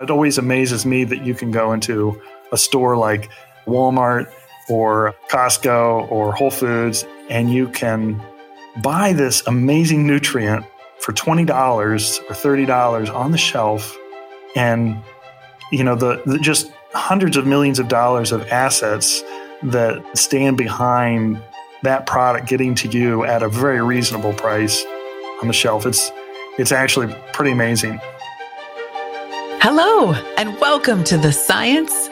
It always amazes me that you can go into a store like Walmart or Costco or Whole Foods and you can buy this amazing nutrient for $20 or $30 on the shelf and you know the, the just hundreds of millions of dollars of assets that stand behind that product getting to you at a very reasonable price on the shelf. It's it's actually pretty amazing. Hello, and welcome to the science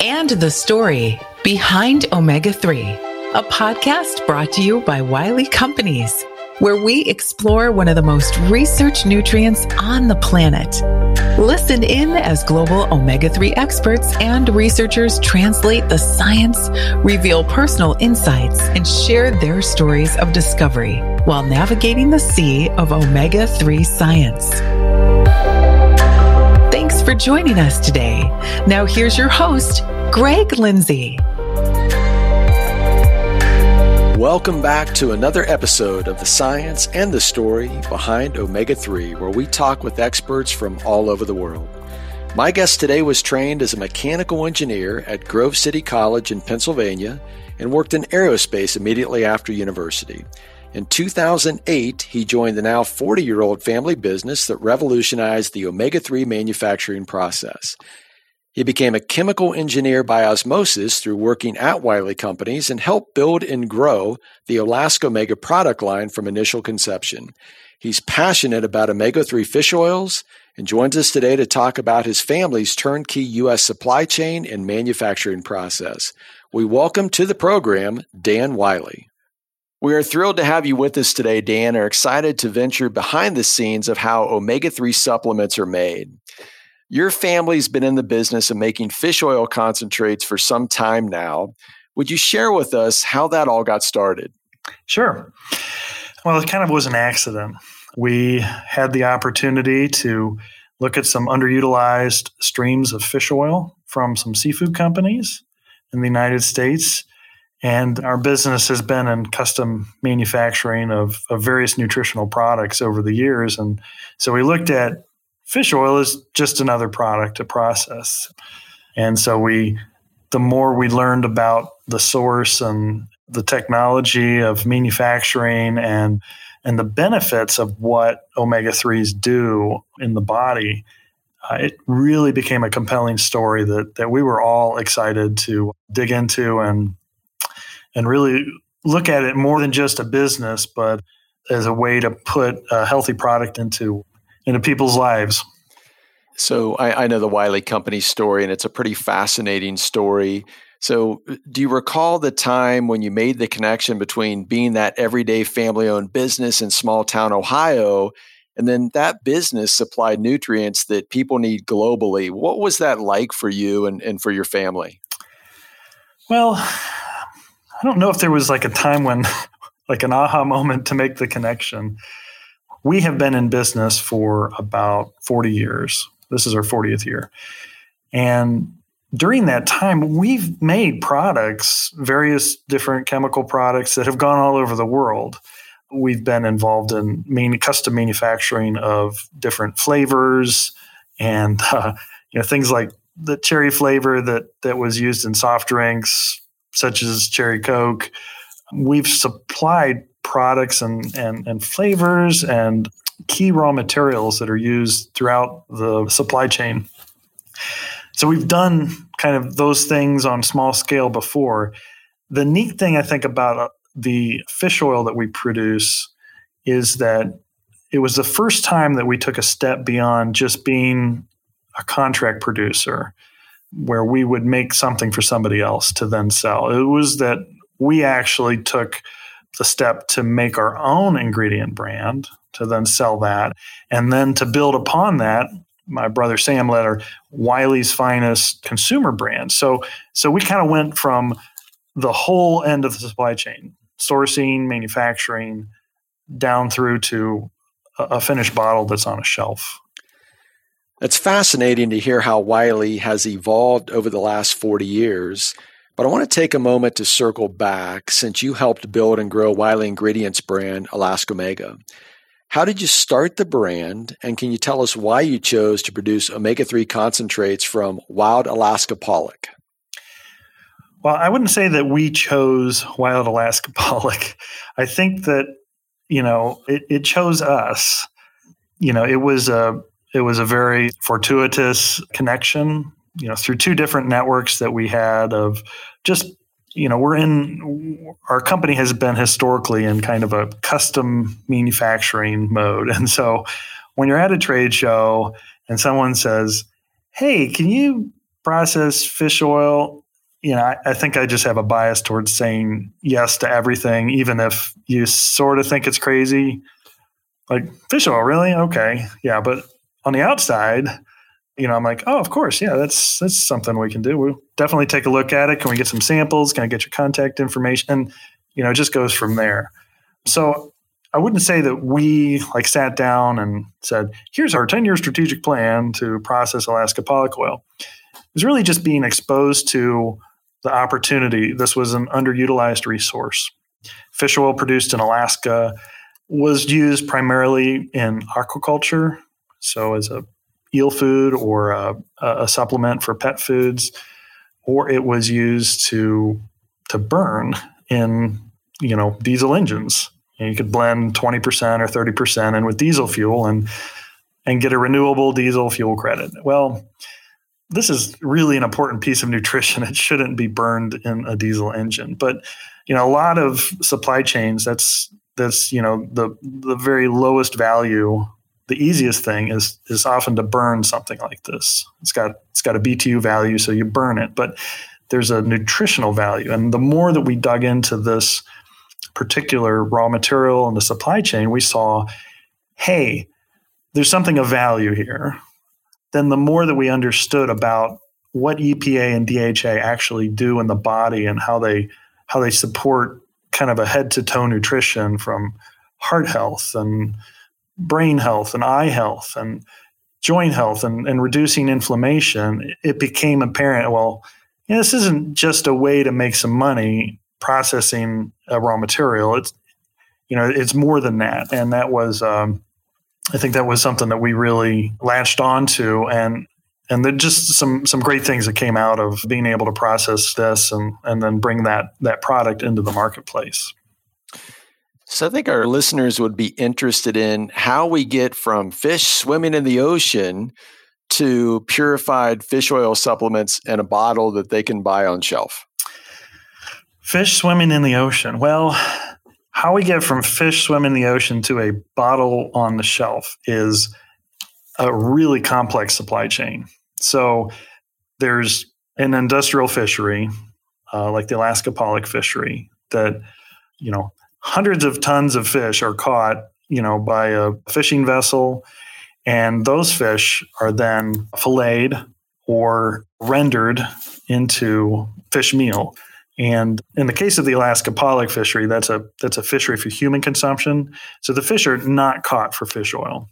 and the story behind omega 3, a podcast brought to you by Wiley Companies, where we explore one of the most researched nutrients on the planet. Listen in as global omega 3 experts and researchers translate the science, reveal personal insights, and share their stories of discovery while navigating the sea of omega 3 science for joining us today. Now, here's your host, Greg Lindsay. Welcome back to another episode of the science and the story behind omega 3, where we talk with experts from all over the world. My guest today was trained as a mechanical engineer at Grove City College in Pennsylvania and worked in aerospace immediately after university. In 2008, he joined the now 40 year old family business that revolutionized the omega 3 manufacturing process. He became a chemical engineer by osmosis through working at Wiley Companies and helped build and grow the AlaskOmega product line from initial conception. He's passionate about omega 3 fish oils and joins us today to talk about his family's turnkey U.S. supply chain and manufacturing process. We welcome to the program Dan Wiley. We are thrilled to have you with us today, Dan, are excited to venture behind the scenes of how omega 3 supplements are made. Your family's been in the business of making fish oil concentrates for some time now. Would you share with us how that all got started? Sure. Well, it kind of was an accident. We had the opportunity to look at some underutilized streams of fish oil from some seafood companies in the United States and our business has been in custom manufacturing of, of various nutritional products over the years. And so we looked at fish oil as just another product to process. And so we, the more we learned about the source and the technology of manufacturing and and the benefits of what omega 3s do in the body, uh, it really became a compelling story that that we were all excited to dig into and and really look at it more than just a business, but as a way to put a healthy product into into people's lives. So I, I know the Wiley Company story, and it's a pretty fascinating story. So, uh, do you recall the time when you made the connection between being that everyday family owned business in small town Ohio and then that business supplied nutrients that people need globally? What was that like for you and, and for your family? Well, I don't know if there was like a time when, like an aha moment to make the connection. We have been in business for about 40 years. This is our 40th year. And during that time, we've made products, various different chemical products that have gone all over the world. We've been involved in main, custom manufacturing of different flavors and uh, you know things like the cherry flavor that that was used in soft drinks such as cherry coke. We've supplied products and, and, and flavors and key raw materials that are used throughout the supply chain. So we've done kind of those things on small scale before. The neat thing I think about uh, the fish oil that we produce is that it was the first time that we took a step beyond just being a contract producer where we would make something for somebody else to then sell. It was that we actually took the step to make our own ingredient brand to then sell that. And then to build upon that, my brother Sam led our Wiley's Finest consumer brand. So so we kind of went from the whole end of the supply chain, sourcing, manufacturing, down through to a, a finished bottle that's on a shelf. It's fascinating to hear how Wiley has evolved over the last 40 years. But I want to take a moment to circle back since you helped build and grow Wiley Ingredients brand AlaskOmega. How did you start the brand? And can you tell us why you chose to produce omega 3 concentrates from wild Alaska pollock? Well, I wouldn't say that we chose wild Alaska pollock. I think that, you know, it, it chose us. You know, it was a it was a very fortuitous connection, you know, through two different networks that we had of just you know, we're in our company has been historically in kind of a custom manufacturing mode. And so when you're at a trade show and someone says, Hey, can you process fish oil? You know, I, I think I just have a bias towards saying yes to everything, even if you sort of think it's crazy. Like fish oil, really? Okay. Yeah. But on the outside, you know, I'm like, oh, of course, yeah, that's that's something we can do. We'll definitely take a look at it. Can we get some samples? Can I get your contact information? And you know, it just goes from there. So I wouldn't say that we like sat down and said, here's our 10 year strategic plan to process Alaska pollock oil. It was really just being exposed to the opportunity. This was an underutilized resource. Fish oil produced in Alaska was used primarily in aquaculture, so as a eel food or a, a supplement for pet foods, or it was used to to burn in you know diesel engines. And you could blend twenty percent or thirty percent in with diesel fuel and and get a renewable diesel fuel credit. Well, this is really an important piece of nutrition. It shouldn't be burned in a diesel engine, but you know a lot of supply chains that's that's you know the the very lowest value the easiest thing is is often to burn something like this. It's got it's got a BTU value, so you burn it, but there's a nutritional value. And the more that we dug into this particular raw material and the supply chain, we saw, hey, there's something of value here. Then the more that we understood about what EPA and DHA actually do in the body and how they how they support kind of a head to toe nutrition from heart health and brain health and eye health and joint health and, and reducing inflammation, it became apparent well, this isn't just a way to make some money processing a raw material. It's you know, it's more than that. And that was um, I think that was something that we really latched onto and and then just some some great things that came out of being able to process this and and then bring that that product into the marketplace. So I think our listeners would be interested in how we get from fish swimming in the ocean to purified fish oil supplements in a bottle that they can buy on shelf. Fish swimming in the ocean. Well, how we get from fish swimming in the ocean to a bottle on the shelf is a really complex supply chain. So there's an industrial fishery, uh, like the Alaska pollock fishery, that you know hundreds of tons of fish are caught, you know, by a fishing vessel, and those fish are then filleted or rendered into fish meal. And in the case of the Alaska pollock fishery, that's a that's a fishery for human consumption. So the fish are not caught for fish oil;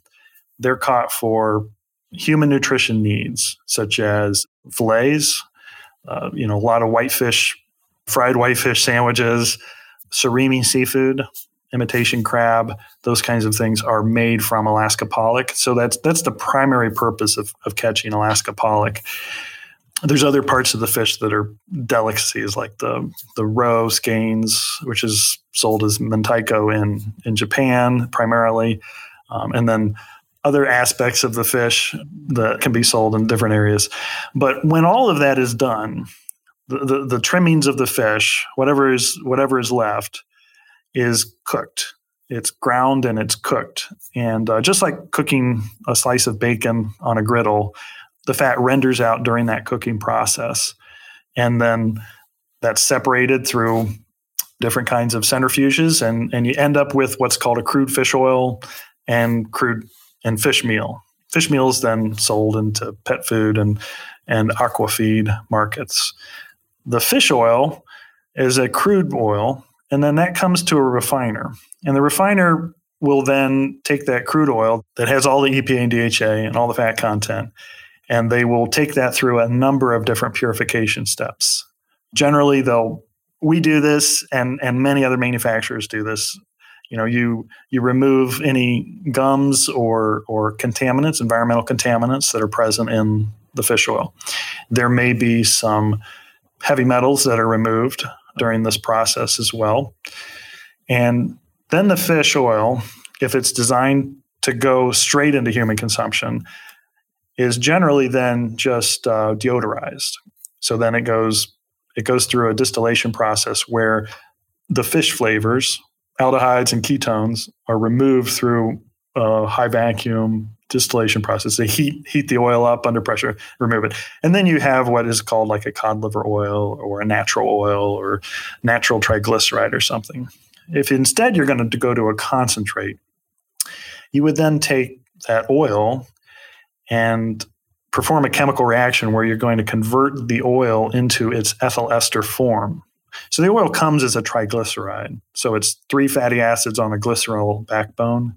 they're caught for human nutrition needs, such as fillets. Uh, you know, a lot of whitefish, fried whitefish sandwiches, surimi seafood, imitation crab, those kinds of things are made from Alaska pollock. So that's that's the primary purpose of, of catching Alaska pollock. There's other parts of the fish that are delicacies, like the the roe skeins, which is sold as mentaiko in in Japan primarily, um, and then other aspects of the fish that can be sold in different areas. But when all of that is done, the, the, trimmings of the fish, whatever is whatever is left, is cooked. It's ground and it's cooked, and uh, just like cooking a slice of bacon on a griddle, the fat renders out during that cooking process, and then that's separated through different kinds of centrifuges, and and you end up with what's called a crude fish oil and crude and fish meal. Fish meal is then sold into pet food and and aqua feed markets the fish oil is a crude oil, and then that comes to a refiner. And the refiner will then take that crude oil that has all the EPA and DHA and all the fat content, and they will take that through a number of different purification steps. Generally, they'll we do this, and and many other manufacturers do this. You know, you you remove any gums or or contaminants, environmental contaminants that are present in the fish oil. There may be some heavy metals that are removed during this process as well. And then the fish oil, if it's designed to go straight into human consumption, is generally then just uh, deodorized. So then it goes it goes through a distillation process where the fish flavors, aldehydes and ketones, are removed through a high vacuum distillation process. They heat heat the oil up under pressure, remove it, and then you have what is called like a cod liver oil or a natural oil or natural triglyceride or something. If instead you're going to go to a concentrate, you would then take that oil and perform a chemical reaction where you're going to convert the oil into its ethyl ester form. So the oil comes as a triglyceride. So it's three fatty acids on a glycerol backbone.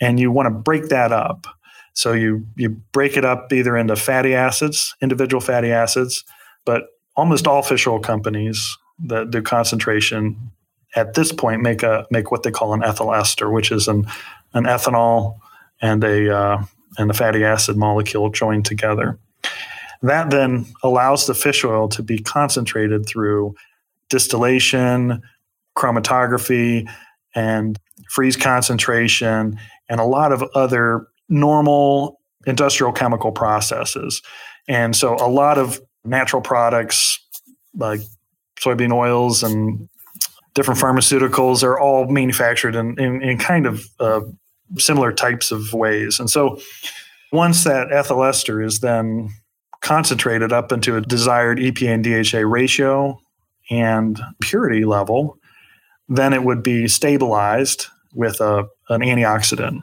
And you want to break that up. So you you break it up either into fatty acids, individual fatty acids, but almost all fish oil companies that do concentration at this point make a make what they call an ethyl ester, which is an an ethanol and a uh, and the fatty acid molecule joined together. That then allows the fish oil to be concentrated through distillation, chromatography, and freeze concentration, and a lot of other normal industrial chemical processes. And so a lot of natural products like soybean oils and different pharmaceuticals are all manufactured in, in, in kind of uh, similar types of ways. And so once that ethyl ester is then concentrated up into a desired EPA and DHA ratio and purity level, then it would be stabilized with a, an antioxidant.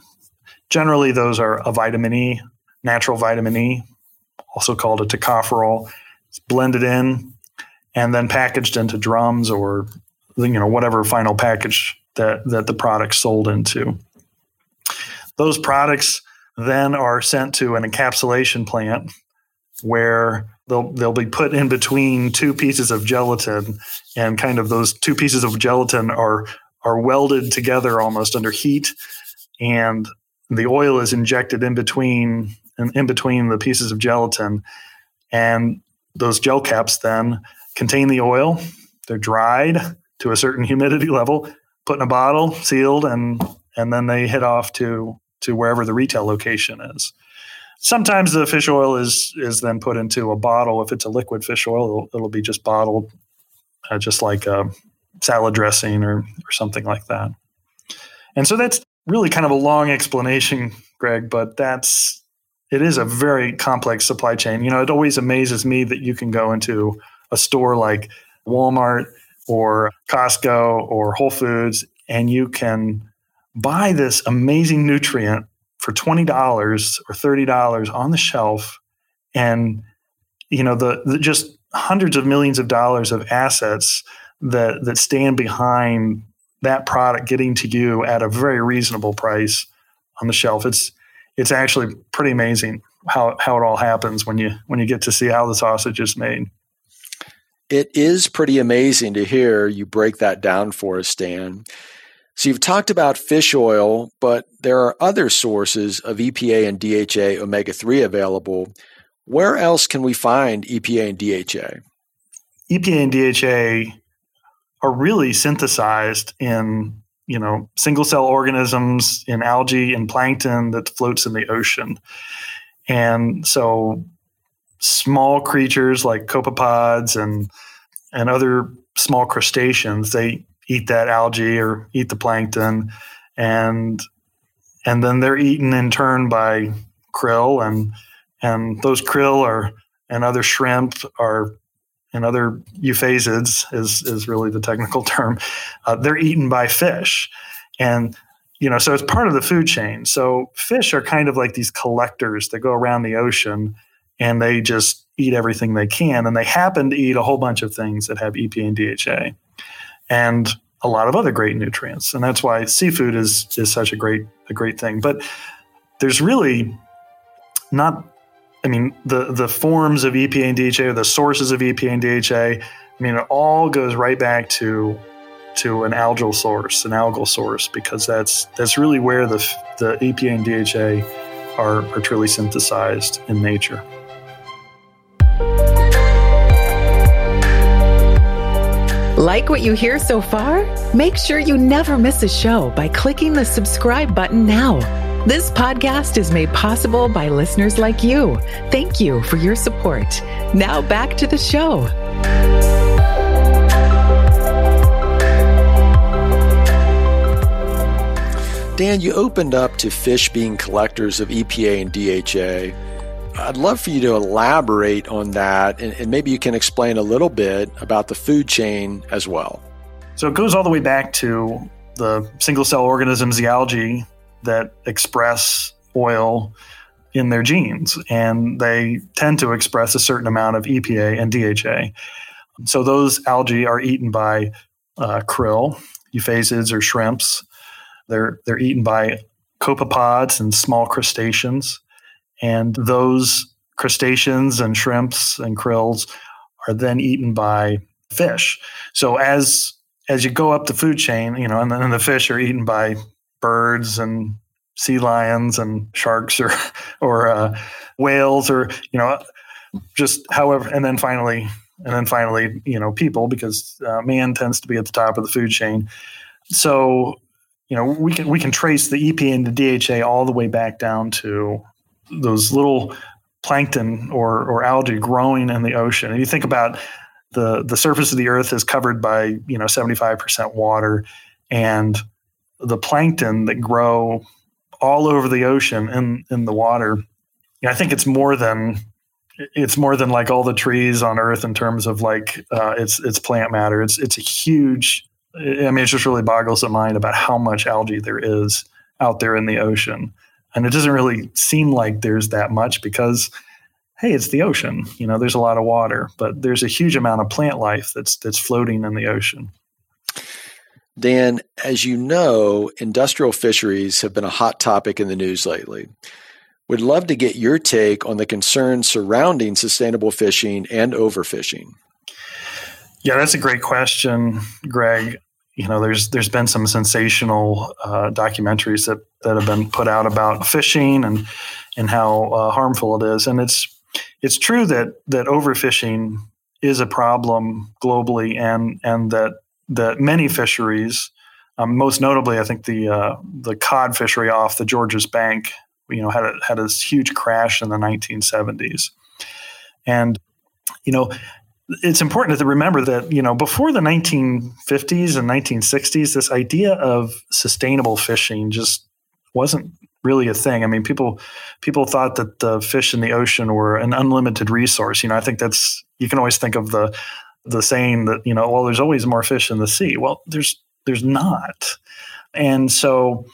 Generally, those are a vitamin E, natural vitamin E, also called a tocopherol. It's blended in and then packaged into drums or you know whatever final package that that the product sold into. Those products then are sent to an encapsulation plant where they'll they'll be put in between two pieces of gelatin and kind of those two pieces of gelatin are are welded together almost under heat and the oil is injected in between in, between the pieces of gelatin and those gel caps then contain the oil they're dried to a certain humidity level put in a bottle sealed and and then they head off to to wherever the retail location is. Sometimes the fish oil is is then put into a bottle. If it's a liquid fish oil, it'll, it'll be just bottled, uh, just like a salad dressing or or something like that. And so that's really kind of a long explanation, Greg, but that's it is a very complex supply chain. You know, it always amazes me that you can go into a store like Walmart or Costco or Whole Foods and you can buy this amazing nutrient for $20 or $30 on the shelf and you know the, the, just hundreds of millions of dollars of assets that that stand behind that product getting to you at a very reasonable price on the shelf it's it's actually pretty amazing how how it all happens when you when you get to see how the sausage is made it is pretty amazing to hear you break that down for us dan so you've talked about fish oil, but there are other sources of EPA and DHA omega 3 available. Where else can we find EPA and DHA? EPA and DHA are really synthesized in, you know, single cell organisms in algae and plankton that floats in the ocean. And so small creatures like copepods and and other small crustaceans, they eat that algae or eat the plankton and and then they're eaten in turn by krill and and those krill are and other shrimp are and other euphausiids is is really the technical term uh, they're eaten by fish and you know so it's part of the food chain so fish are kind of like these collectors that go around the ocean and they just eat everything they can and they happen to eat a whole bunch of things that have epa and dha and a lot of other great nutrients. And that's why seafood is is such a great a great thing. But there's really not I mean the the forms of EPA and DHA, the sources of EPA and DHA, I mean it all goes right back to to an algal source, an algal source, because that's that's really where the the EPA and DHA are, are truly synthesized in nature. Like what you hear so far? Make sure you never miss a show by clicking the subscribe button now. This podcast is made possible by listeners like you. Thank you for your support. Now back to the show. Dan, you opened up to fish being collectors of EPA and DHA. I'd love for you to elaborate on that, and, and, maybe you can explain a little bit about the food chain as well. So it goes all the way back to the single cell organisms, the algae that express oil in their genes, and they tend to express a certain amount of EPA and DHA. So those algae are eaten by uh, krill, euphausiids, or shrimps. They're they're eaten by copepods and small crustaceans and those crustaceans and shrimps and krills are then eaten by fish. So as as you go up the food chain, you know, and then the fish are eaten by birds and sea lions and sharks or or uh, whales or you know just however and then finally and then finally you know people because uh, man tends to be at the top of the food chain so you know we can we can trace the EPA and the DHA all the way back down to those little plankton or, or algae growing in the ocean. And you think about the, the surface of the earth is covered by, you know, 75% water and the plankton that grow all over the ocean in, in the water. I think it's more than it's more than like all the trees on earth in terms of like uh, it's it's plant matter. It's it's a huge. I mean, it just really boggles the mind about how much algae there is out there in the ocean. And it doesn't really seem like there's that much because hey, it's the ocean. You know, there's a lot of water, but there's a huge amount of plant life that's that's floating in the ocean. Dan, as you know, industrial fisheries have been a hot topic in the news lately. Would love to get your take on the concerns surrounding sustainable fishing and overfishing. Yeah, that's a great question, Greg you know, there's there's been some sensational uh, documentaries that, that have been put out about fishing and and how uh, harmful it is, and it's it's true that that overfishing is a problem globally, and and that that many fisheries, um, most notably, I think the uh, the cod fishery off the Georges Bank, you know, had a, had a huge crash in the 1970s, and you know it's important to remember that you know before the 1950s and 1960s this idea of sustainable fishing just wasn't really a thing. I mean people people thought that the fish in the ocean were an unlimited resource. You know i think that's you can always think of the the saying that you know well there's always more fish in the sea. Well there's there's not. And so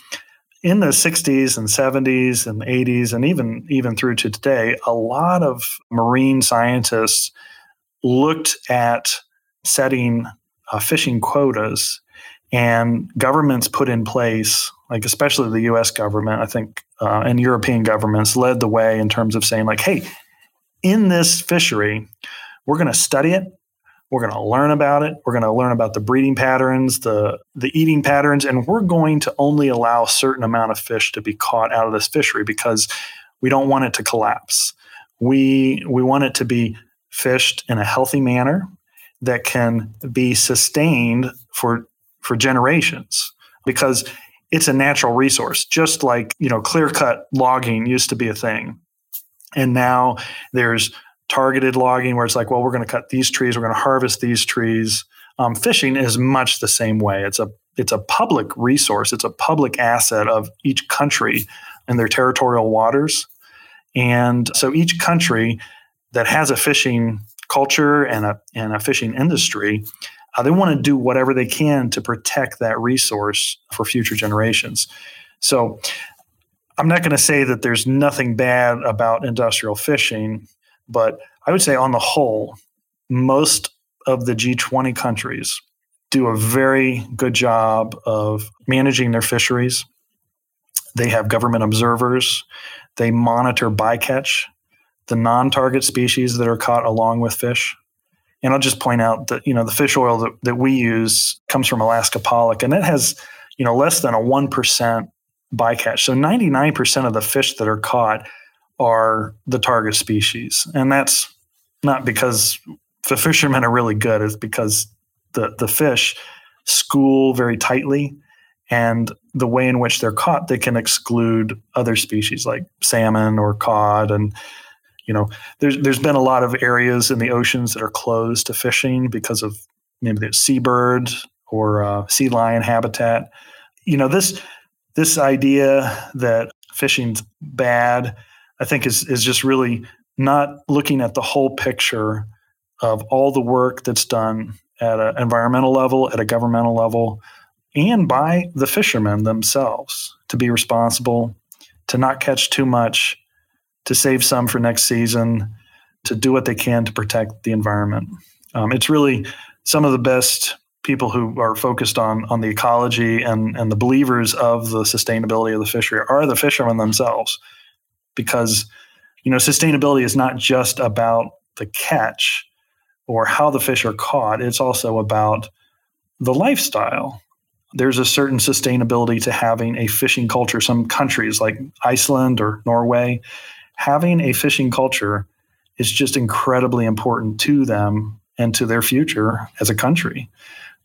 in the 60s and 70s and 80s and even even through to today a lot of marine scientists looked at setting uh, fishing quotas and governments put in place like especially the us government i think uh, and european governments led the way in terms of saying like hey in this fishery we're going to study it we're going to learn about it. We're going to learn about the breeding patterns the the eating patterns and we're going to only allow a certain amount of fish to be caught out of this fishery because we don't want it to collapse. We we want it to be fished in a healthy manner that can be sustained for for generations because it's a natural resource just like you know clear cut logging used to be a thing. And now there's targeted logging where it's like well we're going to cut these trees we're going to harvest these trees. Um, fishing is much the same way. It's a it's a public resource. It's a public asset of each country and their territorial waters. And so each country that has a fishing culture and a, and a fishing industry, uh, they want to do whatever they can to protect that resource for future generations. So I'm not going to say that there's nothing bad about industrial fishing, but I would say on the whole, most of the G20 countries do a very good job of managing their fisheries. They have government observers. They monitor bycatch the non target species that are caught along with fish. And I'll just point out that, you know, the fish oil that, that we use comes from Alaska pollock and it has, you know, less than a 1% bycatch. So 99% of the fish that are caught are the target species. And that's not because the fishermen are really good, it's because the, the fish school very tightly and the way in which they're caught, they can exclude other species like salmon or cod and you know, there's there's been a lot of areas in the oceans that are closed to fishing because of maybe the seabird or uh, sea lion habitat. You know, this this idea that fishing's bad, I think, is is just really not looking at the whole picture of all the work that's done at an environmental level, at a governmental level, and by the fishermen themselves to be responsible, to not catch too much, to save some for next season, to do what they can to protect the environment. Um, it's really some of the best people who are focused on on the ecology and and the believers of the sustainability of the fishery are the fishermen themselves, because you know sustainability is not just about the catch or how the fish are caught. It's also about the lifestyle. There's a certain sustainability to having a fishing culture. Some countries like Iceland or Norway having a fishing culture is just incredibly important to them and to their future as a country.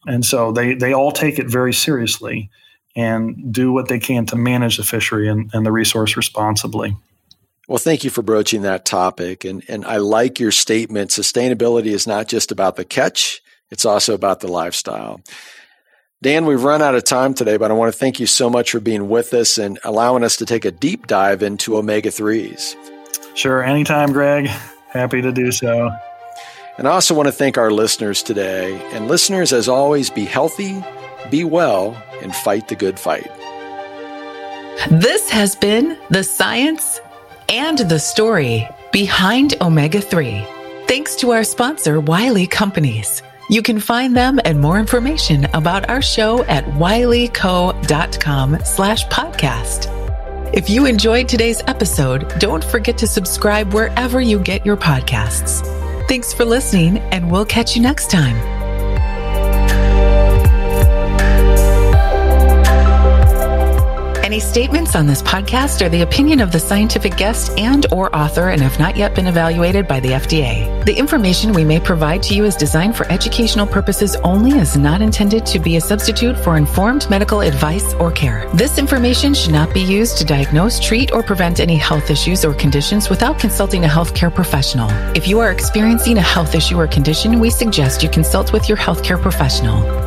And so they, they all take it very seriously and do what they can to manage the fishery and, and the resource responsibly. Well, thank you for broaching that topic. And, and I like your statement. Sustainability is not just about the catch, it's also about the lifestyle. Dan, we've run out of time today, but I want to thank you so much for being with us and allowing us to take a deep dive into omega 3s. Sure, anytime, Greg. Happy to do so. And I also want to thank our listeners today. And listeners, as always, be healthy, be well, and fight the good fight. This has been the science and the story behind omega 3. Thanks to our sponsor, Wiley Companies. You can find them and more information about our show at wileyco.com slash podcast. If you enjoyed today's episode, don't forget to subscribe wherever you get your podcasts. Thanks for listening, and we'll catch you next time. Any statements on this podcast are the opinion of the scientific guest and or author and have not yet been evaluated by the FDA. The information we may provide to you is designed for educational purposes only is not intended to be a substitute for informed medical advice or care. This information should not be used to diagnose, treat, or prevent any health issues or conditions without consulting a healthcare professional. If you are experiencing a health issue or condition, we suggest you consult with your healthcare professional.